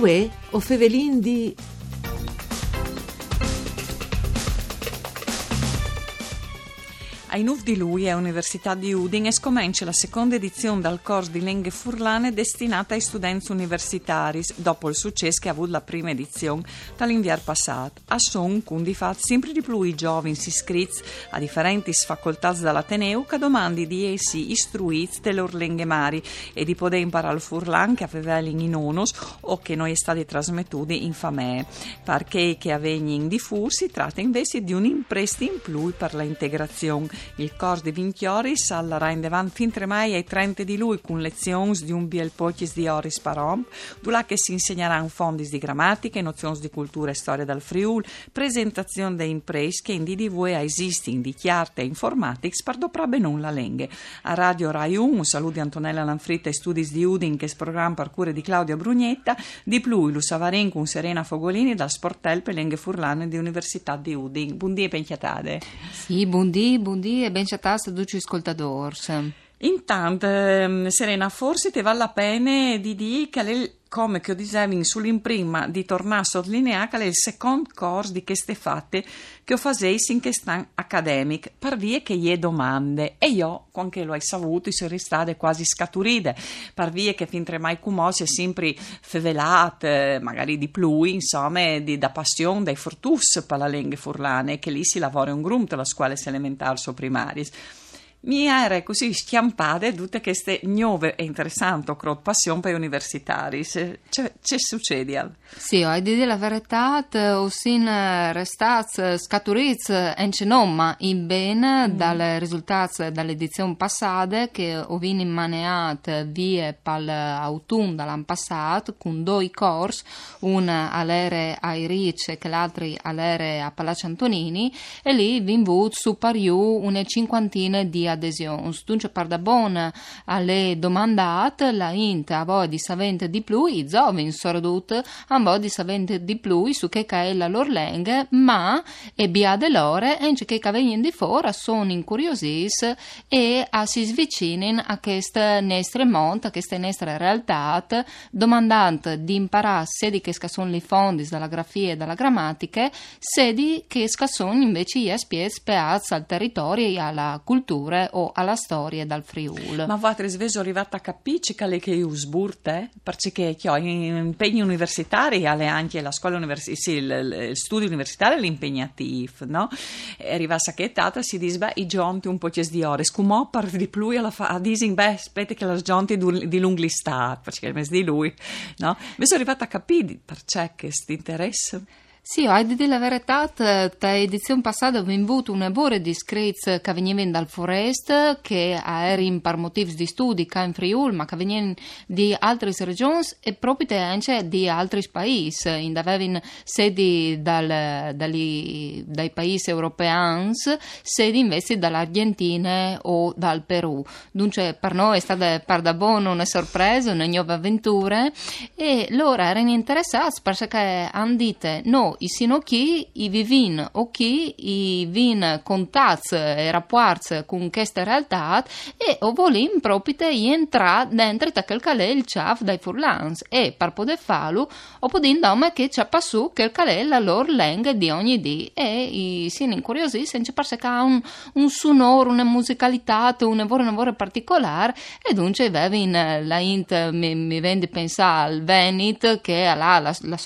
Uè, o fevelin di Ai Nuf di lui a Università di Udin e scomincia la seconda edizione del corso di lingue furlane destinata ai studenti universitari, dopo il successo che ha avuto la prima edizione dall'inviare passato. A son, con di fatto, sempre di più i giovani iscritti a differenti facoltà dall'Ateneo che domandi di essi istruiti delle loro lingue mari e di poter imparare il furlan che avevano in onus o che noi è stati trasmettuti in famè. Perché che avvegni in diffusi si tratta invece di un impresti in più per l'integrazione il corso di Vinchiori sallerà in davanti fin tremai ai 30 di lui con lezioni di un biel pochis di oris parom, dove che si insegneranno fondi di grammatica, nozioni di cultura e storia dal Friul, presentazione dei imprese che in DDV esistono di chiarte e informatics per doprabe non la lenghe. A Radio Rai 1, un saluto di Antonella Lanfritta e studi di Udin che è programma per cure di Claudia Brugnetta, di più Lu Savarin con Serena Fogolini dal Sportel per lenghe furlane di Università di Udin. Buondì e penchiatate. Sì, buondì, buondì e ben chattasse a tutti gli ascoltatori. Intanto, ehm, Serena, forse ti vale la pena di dire che come che ho dicevo sull'imprima di tornare a sottolineare che è il secondo corso di queste fatte che ho fatto in quest'anno accademico per via che gli domande. E io, quando lo hai saputo, sono state quasi scaturite per via che fin tre mai come si è sempre fevelate, magari di più, insomma, di, da passione, dai fortus per la lingua furlane che lì si lavora un gruppo la scuola elementare so primaris mi era così schiampate tutte queste nuove e interessanti passioni per gli universitari. Che succede? Sì, ho dire la verità, ho sin restat scaturiz en ma in bene mm. dalle risultati dall'edizione passata che ho vini maneat via per l'autunno dall'anno passato con due corsi, una all'ere ai Ricci e l'altra all'ere a Palazzo Antonini e lì vi invut su pariu una cinquantina di adesioni. Dunque, per da buona alle domandate, la int a voi di savente di più, i giovani sordut a voi di savente di più su che è la loro lingua, ma e biade loro, e che vengono di fuori sono incuriositi e a si svicinin a queste nostre monte, a queste nostre realtà, domandando di imparare sedi che sono i fondi dalla grafia e dalla grammatica, sedi che sono invece gli spiez peaz al territorio e alla cultura o alla storia dal Friul. Ma voi sveso arrivata a capire che che usburte? Perché ho impegni universitari alle anche la scuola universitaria, sì, il, il, studio universitario è l'impegnativo, no? E arriva sacchettata si dice, beh, i giunti un po' di ore, scumò per di più alla fa, a dising, beh, aspetta che la giunti di lunglista, perché è il mese di lui, no? Mi sono arrivata a capire perché questo interesse. Sì, ho dire la verità, la edizione passata abbiamo avuto una buona di iscritti che venivano dal Forest, che erano per motivi di studi qua in Friuli, ma che venivano di altre regioni e proprio anche di altri paesi. Avevano sedi dal, dagli, dai paesi europei, sedi invece dall'Argentina o dal Perù. Dunque per noi è stata per da buono una sorpresa, una nuova avventura e loro erano interessati perché hanno detto no, i sinocchi i vivin o chi i vin contats e rapports con questa realtà e o volim propite entrare dentro quel calè il ciaf dai furlans. E per poter farlo o podin dome che c'è passù che il calè la loro lingua di ogni dì e i sin incuriosì senza perché ha un, un sonoro, una musicalità, un lavoro, un lavoro particolare e dunque in la int mi, mi vende pensare al Venit che ha la, la, la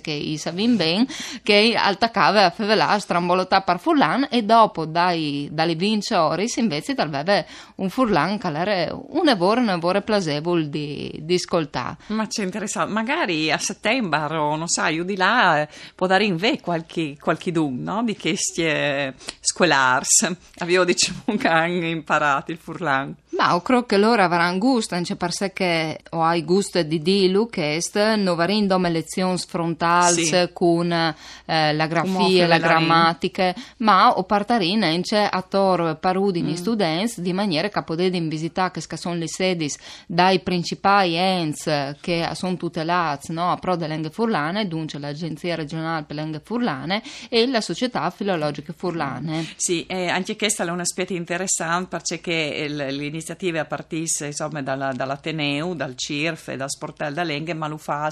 che i savin ben ben che attaccava a fevelà strambolottà per furlan e dopo dai, dalle vince oris invece aveva un furlan era un lavoro, un lavoro piacevole di, di ascoltare. Ma c'è interessante, magari a settembre o non sai, io di là può dare in ve qualche, qualche dun, no? Di queste scolars. Avevo diciamo che hanno imparato il furlan. Ma credo che loro avranno gusto, anche per sé che o hai gusto di dirlo, che non avendo lezioni frontali sì. con eh, la grafia, la grammatica, ma o partarina anche a tor parudini mm. studenti di maniera che potete visitare che sono le sedi dai principali ents che sono tutelati no, a pro delle lingue furlane, dunque l'Agenzia regionale per le lingue furlane e la Società Filologiche Furlane. Sì, eh, anche questa è un aspetto interessante perché l'iniziativa iniziative a partire insomma, dalla, dall'Ateneu, dal CIRF e dal Sportel da Lenghe, ma lo fa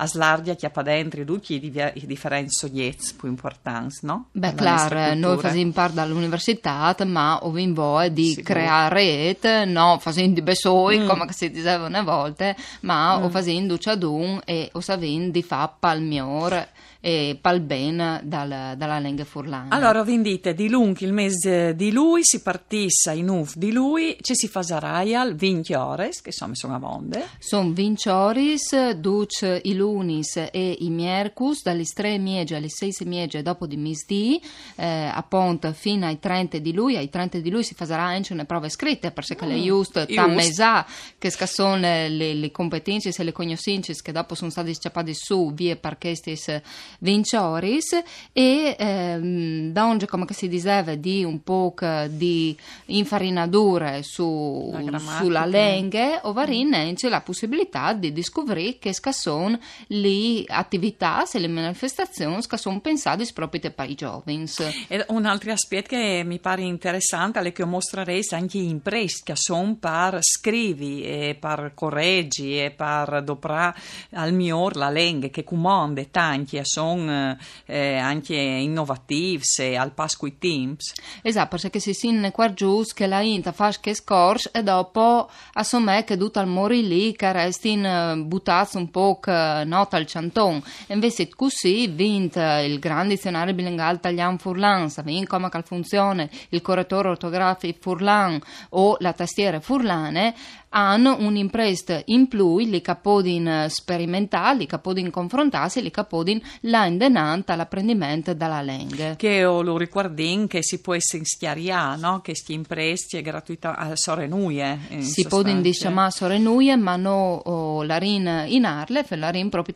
a slargia chiappa dentro tutti i, i differenti soggetti più importanti, no? Beh, chiaro, noi facciamo parte dall'università, ma ovviamente di Sicuro. creare rete, no, facendo di besoi, mm. come si diceva una volta, ma mm. o facendo ciadun e o savendo di fa palmiore e palben dal, dalla lingua furlana. Allora, vi dite, di lunghi il mese di lui, si partissa in UF di lui, ci si fa zaraial 20 ore, che insomma sono a monde. Sono 20 ore, duc i lunis e i miercus, dalle 3 miege alle 6 miege dopo di misdì, eh, appunto fino ai 30 di lui, ai 30 di lui si farà anche una prova scritta, perché mm. le just tammesa, che sono le, le, competenze e le conoscenze che dopo sono state scappate su, via perché stesse vincioris e ehm, donge come si diceva di un po' di infarinature su, sulla lingua ovarin c'è la possibilità di scoprire che sono le attività e le manifestazioni che sono pensate proprio per i giovani. E un altro aspetto che mi pare interessante è che mostrerei anche in prest che sono per scrivi e per correggi e per doprare al mio la lingua che comanda tanti sono eh, anche innovativi al passo i teams. Esatto, perché si sinne qua giù che la inta fa che scorso e dopo assomè che tutto al mori lì che resti in eh, buttato un po' nota al cianton. E invece così vinto il grande dizionario bilinguale italiano Furlan, sapete come funziona il correttore ortografico Furlan o la tastiera Furlane, hanno un'impresa in più, li capodin sperimentali, li capodin confrontati, li capodin la indenanta all'apprendimento dalla lingua. Che lo riguardin che si può schiariare, no? Che sti impresti è gratuita a Sorenuie. Si può diciamo Sorenuie, ma no oh, la rin in Arlef, la rin proprio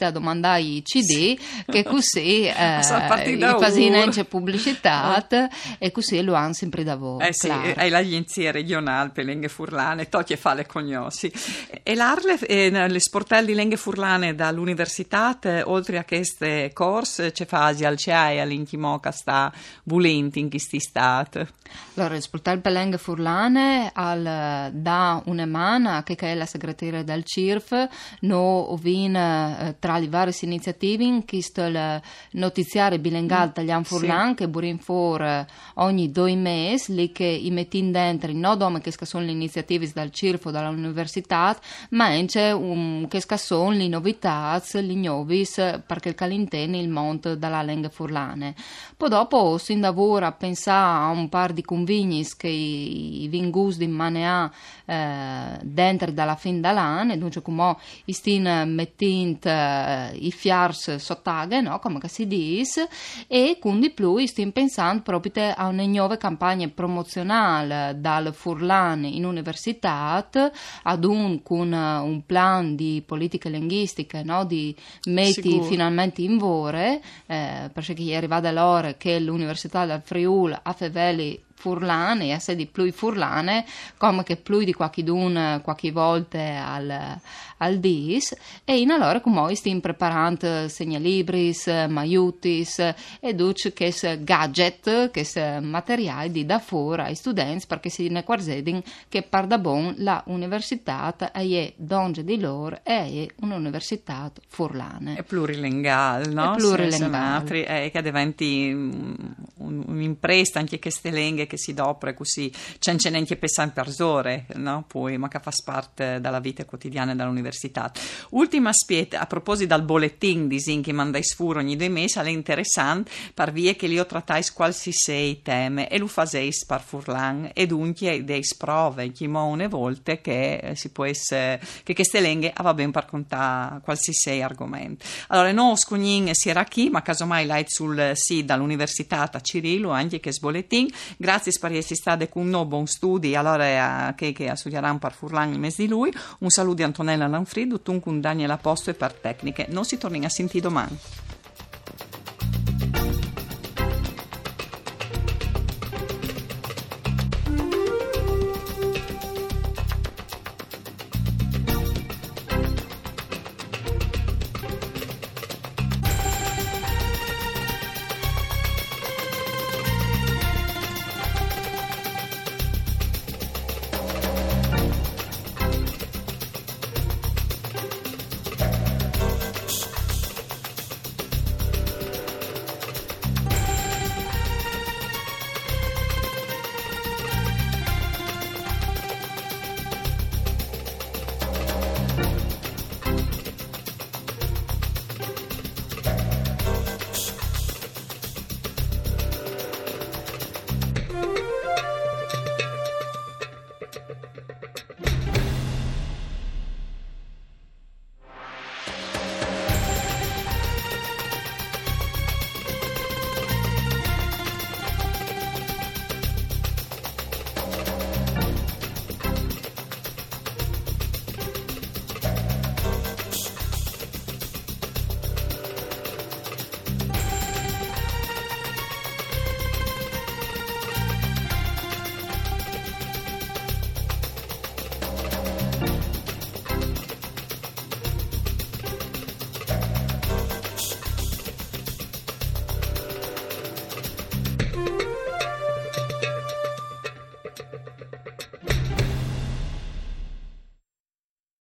i CD, che così eh, i pasinenze pubblicità e così lo hanno sempre da voi. Eh sì, hai l'agenzia regionale per Lenghe Furlane, tocchi e fa le cognosi. E l'Arle, eh, le sportelli Lenghe Furlane dall'università, oltre a queste corse, c'è fasi al CEAI all'intimo che sta volenti in questi stati. Allora, il sportello Lenghe Furlane al, da una mano, che è la segretaria del CIRF, no vin eh, tra le varie iniziative in questo notiziario bilinguale mm, italiano Furlan sì. che burin for eh, ogni due mesi, lì che i metti dentro, non dome che sono le iniziative dal CIRF o dalla all'università, ma anche um, che sono le novità, le novis, perché il calintene il monte dalla lingua furlane. Poi dopo si lavora a pensare a un par di convigni che i, i vingus di manea eh, dentro dalla fin dall'anno, dunque come i stin mettint eh, i fiars sottaghe, no? come si dice, e quindi più stiamo pensando proprio a una nuova campagna promozionale dal Furlan in università ad un con un plan di politiche linguistiche, no? di metti Sicuro. finalmente in vore, eh, perché è arrivata l'ora che l'Università del Friuli a Feveli furlane, essere di più furlane, come che più di qualche qualche volta al, al dis, e in allora come stiamo preparando segnalibris, maiutis, e duce che gadget, che materiali di da fuori ai studenti, perché si ne quarzedin che par da bon la università è donge di loro e è un'università furlane. È plurilinguale, no? È plurilinguale. È che diventi un'impresa anche queste lingue che si dopre così, c'è neanche per sempre ore, no? Poi, ma che fa parte della vita quotidiana dell'università. Ultima aspetta, a proposito del bollettin di Zin che mandai sfuro ogni due mesi, è interessante per via che io trattai qualsiasi teme e lo faseis per furlan e dunque dei prove, che una volte che si può essere, che queste lingue va ben per contare qualsiasi argomento. Allora, no, scognin si era qui, ma casomai l'hai sul sito dell'università a Cirillo, anche che sbollettin. Grazie per essere stati con noi, buon studi, allora a, che, che studieranno per Furlan il mese di lui. Un saluto di Antonella Lanfrido, tu con Daniela Posto e per tecniche. Non si torni a sentire domani.